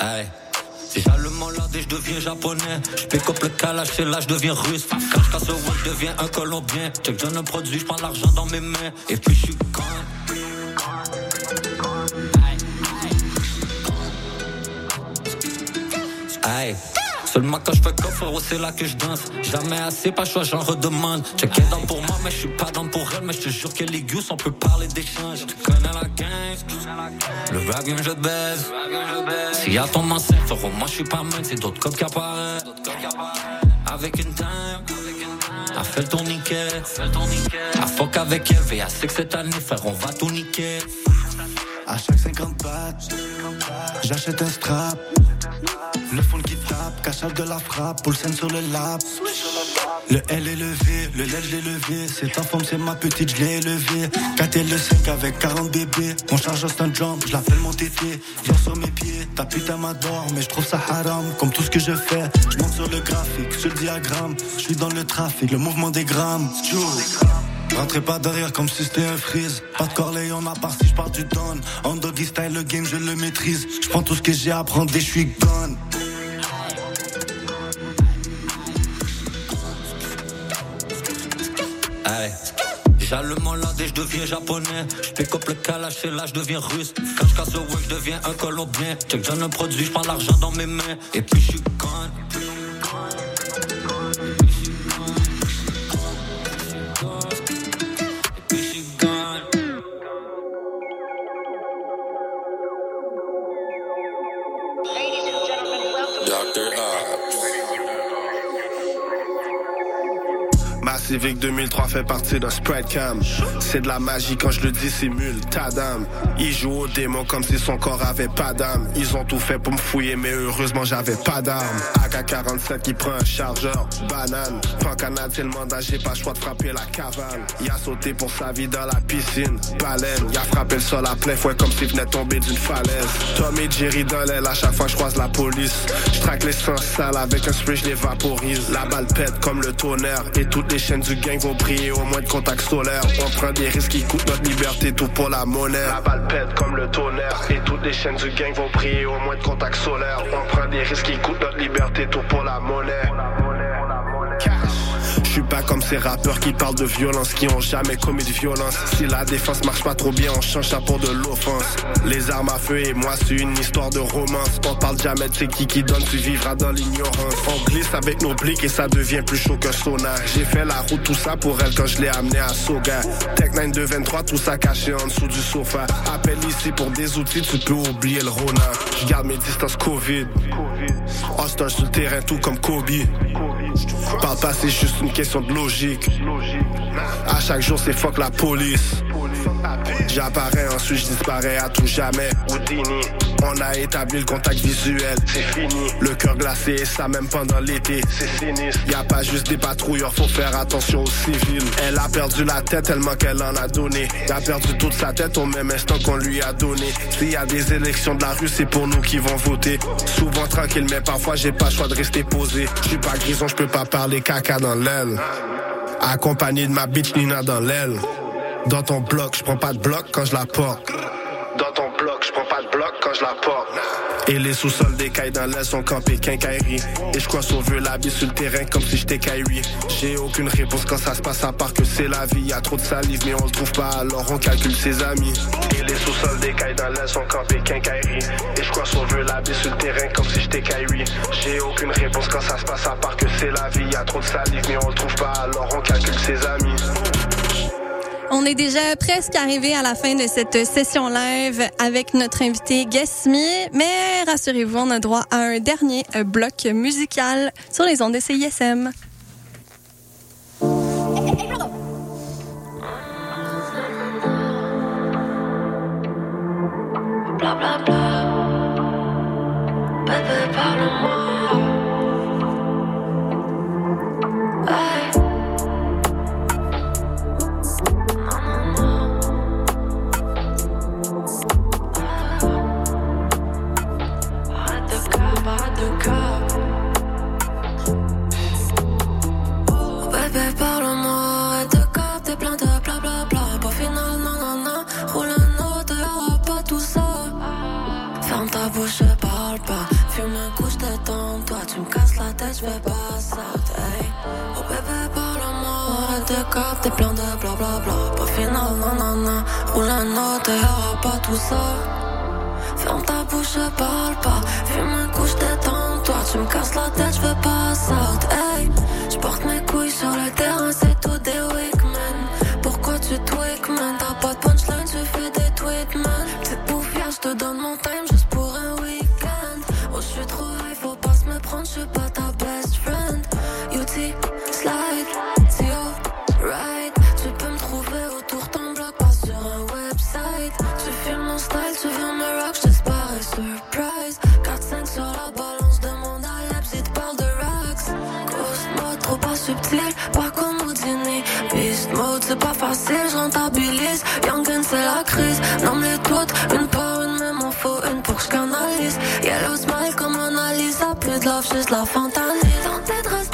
S9: Hey. Si j'allume là et je deviens japonais, je pick up le calage et là je deviens russe. Quand je casse je deviens un colombien. Check donne un produit, je prends l'argent dans mes mains et puis je suis gone. Hey. Seulement quand je fais coffre, c'est là que je danse. Jamais assez, pas choix, j'en redemande. Check est dans pour moi, mais je suis pas dans pour elle. Mais je te jure que les gus, on peut parler d'échange. Tu connais la gang, le rap je baise. S'il y a ton mancêtre, frérot, moi je suis pas mal, c'est d'autres cops qui apparaissent. Avec une time, a fait le tourniquet. A fuck avec elle, et à que cette année, frère, on va tout niquer.
S10: À chaque 50 bahts, j'achète un strap. Le fond qui tape, cachage de la frappe, pour sur le lap. Le L est levé, le L je l'ai levé. C'est ta forme, c'est ma petite, je l'ai élevé. 4 et le 5 avec 40 bébés. On charge un jump, je l'appelle mon tété. Viens sur mes pieds, ta putain m'adore, mais je trouve ça haram. Comme tout ce que je fais, je monte sur le graphique, sur le diagramme. Je suis dans le trafic, le mouvement des grammes. Rentrez pas derrière comme si c'était un freeze. Pas de corley, on a part si je pars du don. En doggy le game, je le maîtrise. Je prends tout ce que j'ai à prendre et je suis gone.
S9: J'allume mon et je deviens japonais. Je up le calage là je deviens russe. Quand je casse le web, je deviens un colombien. Check, j'en un produit, je l'argent dans mes mains. Et puis je suis gone.
S8: Civic 2003 fait partie d'un spread cam. C'est de la magie quand je le dissimule, ta dame. Il joue au démon comme si son corps avait pas d'âme. Ils ont tout fait pour me fouiller, mais heureusement j'avais pas d'arme. AK-47 qui prend un chargeur, banane. Pas canadien, le mandat, j'ai pas choix de frapper la cavale. Il a sauté pour sa vie dans la piscine, baleine. Il a frappé le sol à plein fouet comme s'il venait tomber d'une falaise. Tom et Jerry dans l'aile à chaque fois je croise la police. Je traque les sens sales avec un spray, je les vaporise. La balle pète comme le tonnerre et toutes les chaînes du gang vont briller au moins de contact solaire. On prend des risques qui coûtent notre liberté, tout pour la monnaie. La balle pète comme le tonnerre et toutes les chaînes du gang vont briller au moins de contact solaire. On prend des risques qui coûtent notre liberté, tout pour la monnaie. Je suis pas comme ces rappeurs qui parlent de violence, qui ont jamais commis de violence. Si la défense marche pas trop bien, on change ça pour de l'offense. Les armes à feu et moi, c'est une histoire de romance. On parle jamais de c'est qui qui donne, tu vivras dans l'ignorance. On glisse avec nos blics et ça devient plus chaud qu'un sauna. J'ai fait la route, tout ça pour elle quand je l'ai amené à Soga. Tech 9223, tout ça caché en dessous du sofa. Appelle ici pour des outils, tu peux oublier le Rona. Je garde mes distances Covid. All-star sur le terrain, tout comme Kobe. Pas, c'est juste une question de logique. À chaque jour, c'est fuck la police. J'apparais, ensuite je disparais à tout jamais. On a établi le contact visuel. C'est fini. Le cœur glacé, ça même pendant l'été. C'est sinistre. Y a pas juste des patrouilleurs, faut faire attention aux civils. Elle a perdu la tête tellement qu'elle en a donné. Elle a perdu toute sa tête au même instant qu'on lui a donné. S'il y a des élections de la rue, c'est pour nous qui vont voter. Souvent tranquille, mais parfois j'ai pas le choix de rester posé. Je suis pas grison, je peux pas parler caca dans l'aile. Accompagné de ma bitch Nina dans l'aile. Dans ton bloc, je prends pas de bloc quand je la porte. Dans ton bloc, je prends pas de bloc quand je la porte. Et les sous-sols des cailles dans l'aile sont campés quincaillerie. Et je crois sauver la vie sur le terrain comme si j'étais Kyrie. J'ai aucune réponse quand ça se passe à part que c'est la vie. Y a trop de salive mais on le trouve pas alors on calcule ses amis. Et les sous-sols des cailles dans l'aile sont campés quincaillerie. Et je crois sauver la vie sur le terrain comme si j'étais Kyrie. J'ai aucune réponse quand ça se passe à part que c'est la vie. Y a trop de salive mais on le trouve pas alors on calcule ses amis.
S4: On est déjà presque arrivé à la fin de cette session live avec notre invité Gasmi, mais rassurez-vous, on a droit à un dernier bloc musical sur les ondes de CISM.
S5: Tête, je fais pas. Hey. Oh bébé, parle-moi. De cap, t'es plein de blablabla. Pas final, non. Roule un autre, y'aura pas tout ça. Ferme ta bouche, parle pas. Fume un coup, je t'attends. Toi, tu me casses la tête, je fais pas ça. Hey. Je porte mes couilles sur le terrain, c'est tout des Wickman. Pourquoi tu tweak, man? T'as pas de punchline, tu fais des tweets, man. Petite bouffière, je te donne mon time juste pour un week-end. Oh, je suis trop high, faut pas se me prendre, je suis pas facile, je rentabilise. Young Gun, c'est la crise. Nomme-les toutes, une par une, même en faut une pour que je canalise. Yellow smile comme Annalisa, plus de love, juste la fentanyl. Tenter de rester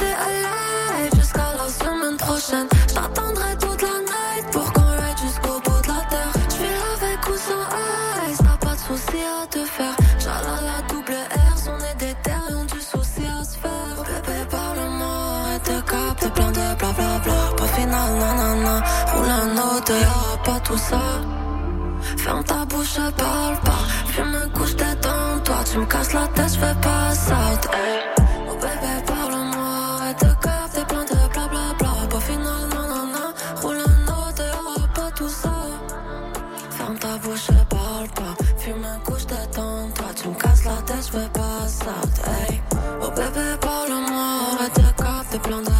S5: y'aura pas tout ça. Ferme ta bouche, je parle pas. Fume un coup, j't'attends. Toi, tu me casses la tête, j'fais pas ça. Hey. Oh bébé, parle-moi, arrête de cap, t'es plein de blablabla. Pas final, nanana. Roule un autre, y'aura pas tout ça. Ferme ta bouche, je parle pas. Fume un coup, j't'attends. Toi, tu me casses la tête, j'fais pas ça. Hey. Oh bébé, parle-moi, arrête de cap, t'es plein de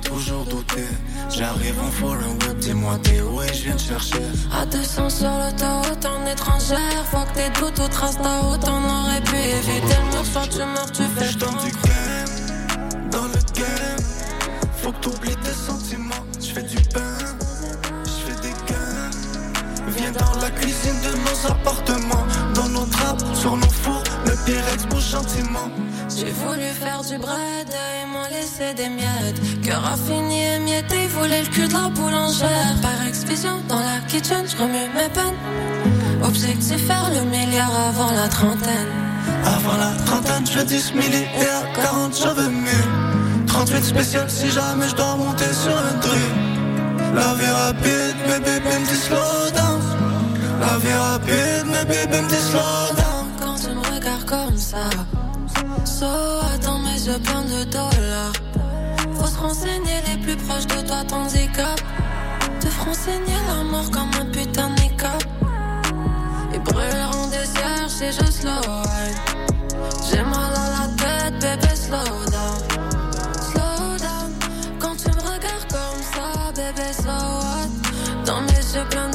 S10: toujours douté. J'arrive en foreign dis-moi t'es où et je viens te chercher.
S5: À 200 sur l'autoroute en étrangère Faut que tes doutes ou traces ta route On aurait pu éviter le mur Soit tu meurs, tu fais
S10: J'donne du game, dans le game. Faut que t'oublies tes sentiments. J'fais du pain, j'fais des gains. Viens dans la cuisine de nos appartements. Dans nos trappes, sur nos fours, le Pyrex bouge gentiment.
S5: J'ai voulu faire du bread et m'en laisser des miettes. Cœur raffiné et mietté, voulait le cul de la boulangère. Par expédition dans la kitchen, je remue mes peines. Objectif faire le milliard avant la trentaine.
S10: Avant la trentaine, je 10 milli et à 40, j'en veux 1000. 38 spécial si jamais je dois monter sur un truc. La vie rapide, mais bébé me dit slow down. La vie rapide, mais bébé me dit slow down.
S5: Quand tu me regardes comme ça, so attends mes yeux pleins de dollars. Faut se renseigner les plus proches de toi, ton handicap. Te feront saigner la mort comme un putain de. Et brûleront des cierges si je slow. J'ai mal à la tête, bébé, slow down. Slow down, quand tu me regardes comme ça, bébé, what? Dans mes yeux pleins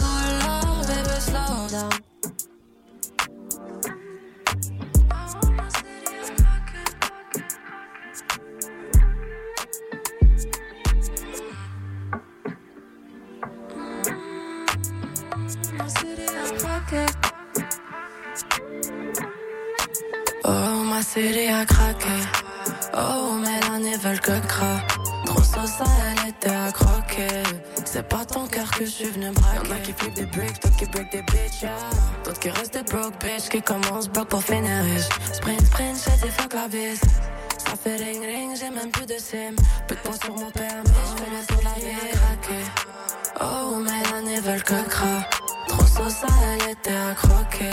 S12: City a craqué. Oh, mes l'année veulent
S5: que cra. Trop sauce, elle était à croquer. C'est pas ton cœur que je suis venu braquer. Y'en a qui flip des bricks, d'autres qui break des bitches, yeah. D'autres qui restent des broke bitch, qui commencent broke pour finir. Sprint, sprint, j'ai des fuck la bise. Ça fait ring ring, j'ai même plus de sim. Peu de points sur mon permis, je fais le tour la vie. Oh, mais l'année veulent que. Trop sauce, elle était à croquer.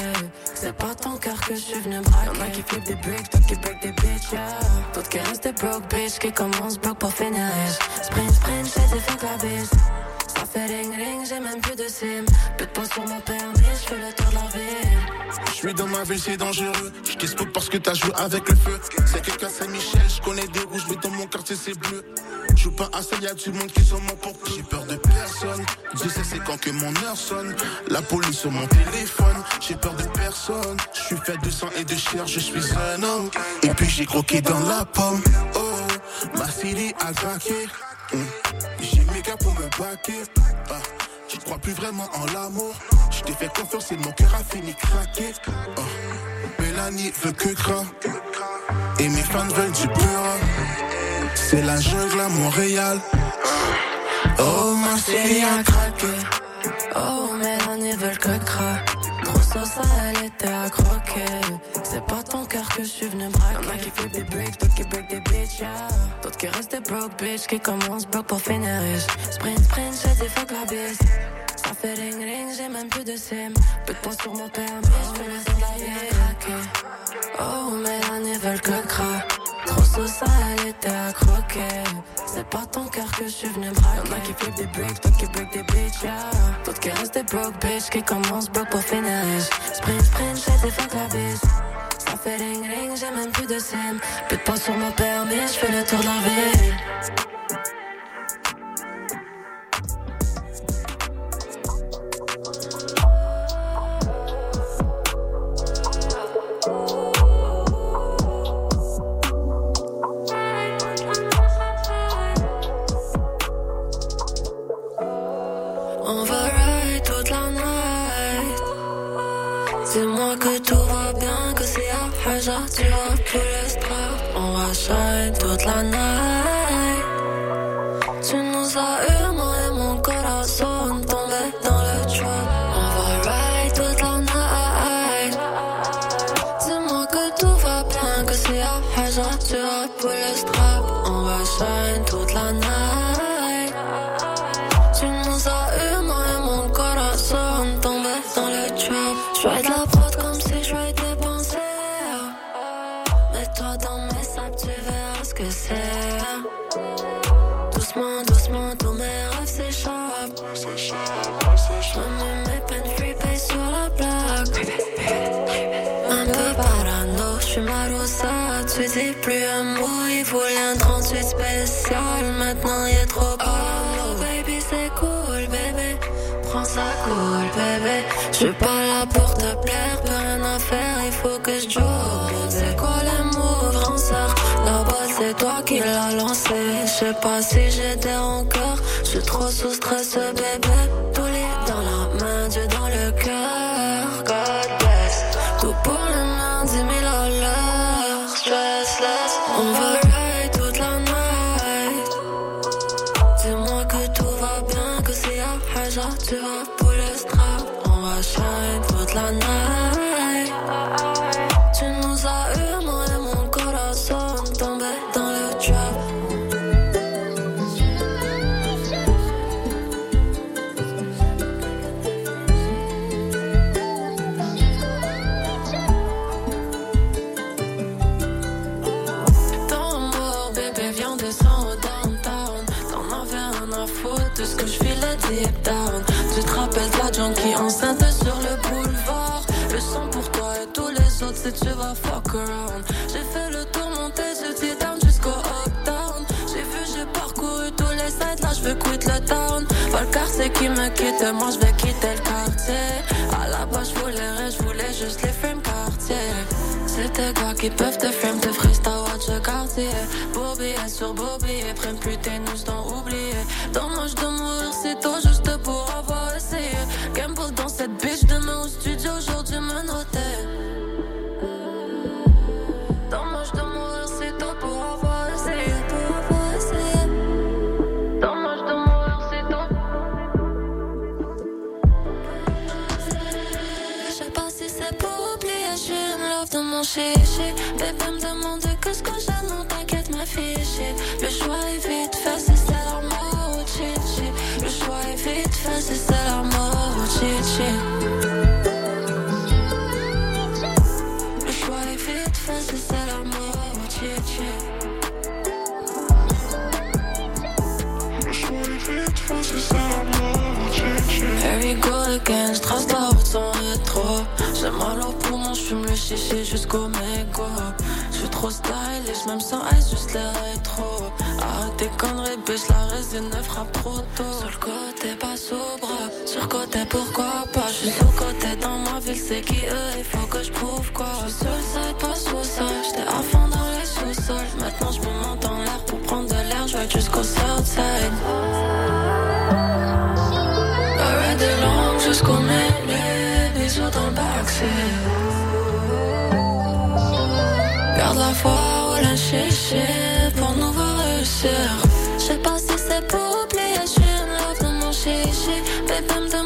S5: C'est pas ton cœur que je suis venu braquer. Y'en a qui flip des bricks, d'autres qui break des bitches, yeah. D'autres qui restent des broke bitch, qui commencent broke pour finir. Sprint, sprint, j'ai des fuck la bise. J'ai même plus de sim. Peu de points sur mon permis, je fais le tour de la ville.
S12: Je suis dans ma ville, c'est dangereux. Je parce que t'as joué avec le feu. C'est quelqu'un Saint-Michel, je connais des rouges, mais dans mon quartier c'est bleu. Je pas à ça, y'a du monde qui sont morts pour. J'ai peur de personne. Dieu sait c'est quand que mon heure sonne. La police sur mon téléphone. J'ai peur de personne. Je suis fait de sang et de chair, je suis un homme. Et puis j'ai croqué dans la pomme. Oh, ma city a craqué. Hum. Pour me baquer. Ah. Je crois plus vraiment en l'amour. Je fait confiance et mon cœur a fini craquer. Oh. Mélanie veut que craint. Et mes fans veulent du pur. C'est la jungle à Montréal.
S5: Oh, ma chérie a craqué. Oh, Mélanie veulent que cra. Trop sauce, elle était à croquer. C'est pas ton cœur que je suis venu braquer. Y'en a qui flip des bricks, d'autres qui break des bitches, yeah. D'autres qui restent des broke bitch, qui commencent broke pour finir riche. Sprint, sprint, j'ai des fuck la bise. Ça fait ring ring, j'ai même plus de sim. Peu de points sur mon permis, je fais le tour de la vie. Oh, Mélanie veulent que cra. Trop sauce, elle était à croquer. C'est pas ton cœur que je suis venu braquer. Y'en a qui flip des bricks, d'autres qui break des bitches, yeah. D'autres qui restent des broke bitch, qui commencent broke pour finir riche. Sprint, sprint, j'ai des fuck la bise. Ça fait ring ring, j'ai même plus de sim. Peu de points sur mon permis, je fais le tour de la ville. Que c'est. Doucement, doucement, tous mes rêves s'échappent. J'mets mes peines pay sur la plaque. Un peu parano, j'suis marossa. Tu dis plus un mot, il voulait un 38 spécial. Maintenant y'a trop Oh baby, c'est cool, bébé. Prends ça cool, bébé. J'suis pas là pour te plaire, plus rien à faire, il faut que je joue. C'est quoi les moves, ranceur? C'est toi qui l'as lancé. J'sais pas si j'ai des rancœurs. J'suis trop sous stress, bébé. Tous les dans la main, Dieu dans le cœur. God bless. Tout pour le main, 10 000 à l'heure. Stressless. On va ride toute la night. Dis-moi que tout va bien, que c'est à hasard, tu vas pour le strap. On va shine toute la night. Tu vas fuck around. J'ai fait le tour, monté, je down jusqu'au uptown. J'ai vu, j'ai parcouru tous les sites, là je veux quitter le town. Pas le quartier qui me quitte, moi je vais quitter le quartier. À la base, je voulais rien, je voulais juste les frames quartier. C'est tes gars qui peuvent te frame, te freestyle watch quartier. Bobby sur Bobby, prennent plus tes news d'en oublier. Dommage de mourir si tôt juste pour avoir essayé. Gamble dans cette bitch, demain au studio, aujourd'hui fiché. Le choix est vite fait, c'est ça la mort ou chichi. Le choix est vite fait, c'est ça la mort chichi. Le choix est vite fait, c'est ça la mort chichi. Le choix est vite fait, c'est ça la mort chichi. Go again, j'trace la route sans rétro. Le jusqu'au mégot. J'suis trop stylish, même sans ice, juste l'air rétro. Arrête tes conneries, bitch, la résine ne frappe trop tôt. Sur le côté, pas sous bras. Sur côté, pourquoi pas? J'suis sous côté dans ma ville, c'est qui eux, il faut que j'prouve quoi? J'suis suicide, pas sous ça. J'étais à fond dans les sous-sols. Maintenant, j'me monte en l'air pour prendre de l'air, j'vais jusqu'au Southside. Arrête de longue jusqu'au milieu, bisous dans le backseat. La foi ou la chichi pour nous réussir. Je sais pas si c'est pour oublier, je suis love de mon chichi. Bébé me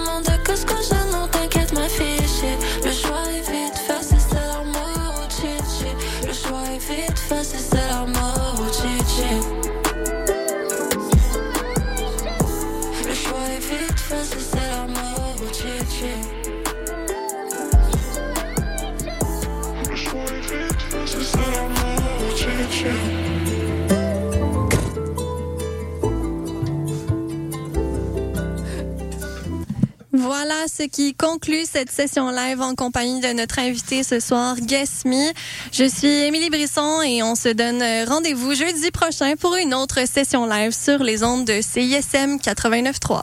S4: Voilà ce qui conclut cette session live en compagnie de notre invité ce soir, Me. Je suis Émilie Brisson et on se donne rendez-vous jeudi prochain pour une autre session live sur les ondes de CISM 89.3.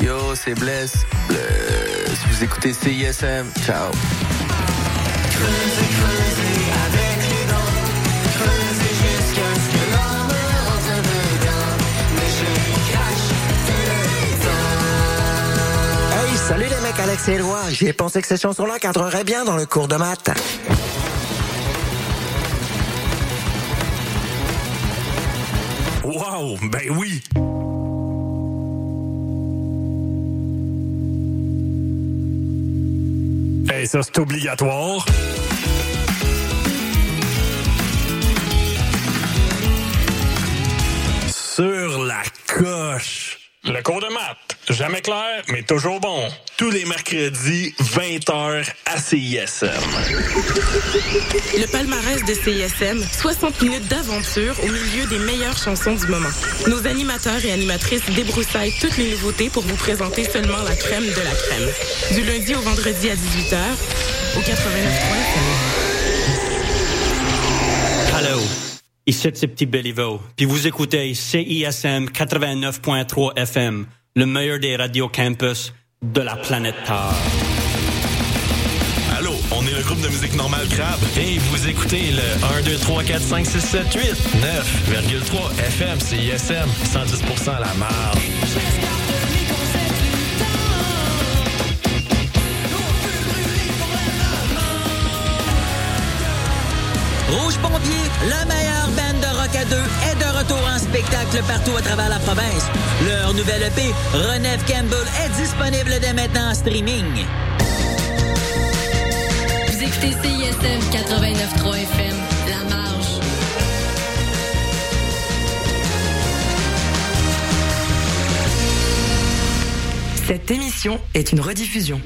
S13: Yo, c'est Bless. Bless. Vous écoutez CISM. Ciao.
S14: Salut les mecs, Alex et Éloi. J'ai pensé que ces chansons-là cadreraient bien dans le cours de maths.
S15: Wow, ben oui. Et ça, c'est obligatoire. Sur la coche. Le cours de maths, jamais clair, mais toujours bon. Tous les mercredis, 20h à CISM.
S16: Le palmarès de CISM, 60 minutes d'aventure au milieu des meilleures chansons du moment. Nos animateurs et animatrices débroussaillent toutes les nouveautés pour vous présenter seulement la crème de la crème. Du lundi au vendredi à 18h, au 89.3
S17: Hello, ici c'est Petit Béliveau, puis vous écoutez CISM 89.3 FM, le meilleur des radios campus de la planète Terre.
S18: Allô, on est le groupe de musique normale Crabe et vous écoutez le 1, 2, 3, 4, 5, 6, 7, 8, 9,3 FM, c'est ISM, 110% à la marge.
S19: Rouge Pompier, la meilleure bande de rock à deux, est de retour en spectacle partout à travers la province. Leur nouvelle EP, Renève Campbell, est disponible dès maintenant en streaming.
S20: Vous écoutez CISM 89.3 FM, La Marge.
S21: Cette émission est une rediffusion.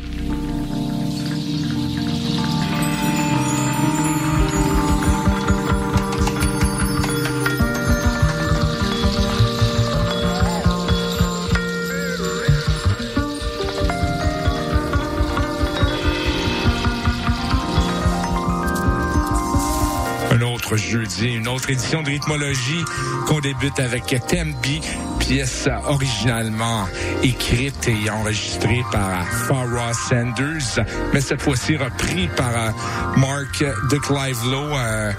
S22: Jeudi, une autre édition de rythmologie qu'on débute avec Tembi, pièce originalement écrite et enregistrée par Farrah Sanders, mais cette fois-ci repris par euh, Mark de Clive Lowe. Euh,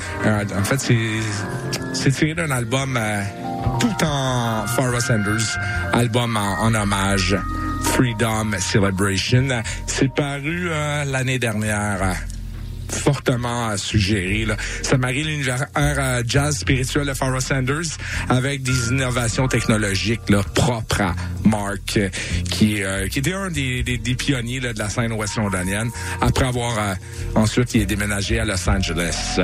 S22: en fait, c'est tiré d'un album euh, tout en Farrah Sanders, album en, hommage. Freedom Celebration. C'est paru l'année dernière. Fortement euh, suggéré. Là. Ça marie l'univers jazz spirituel de Pharoah Sanders avec des innovations technologiques là, propres à Mark, euh, qui, euh, qui était un des, des, des pionniers là, de la scène ouest londonienne. Après avoir euh, ensuite il est déménagé à Los Angeles.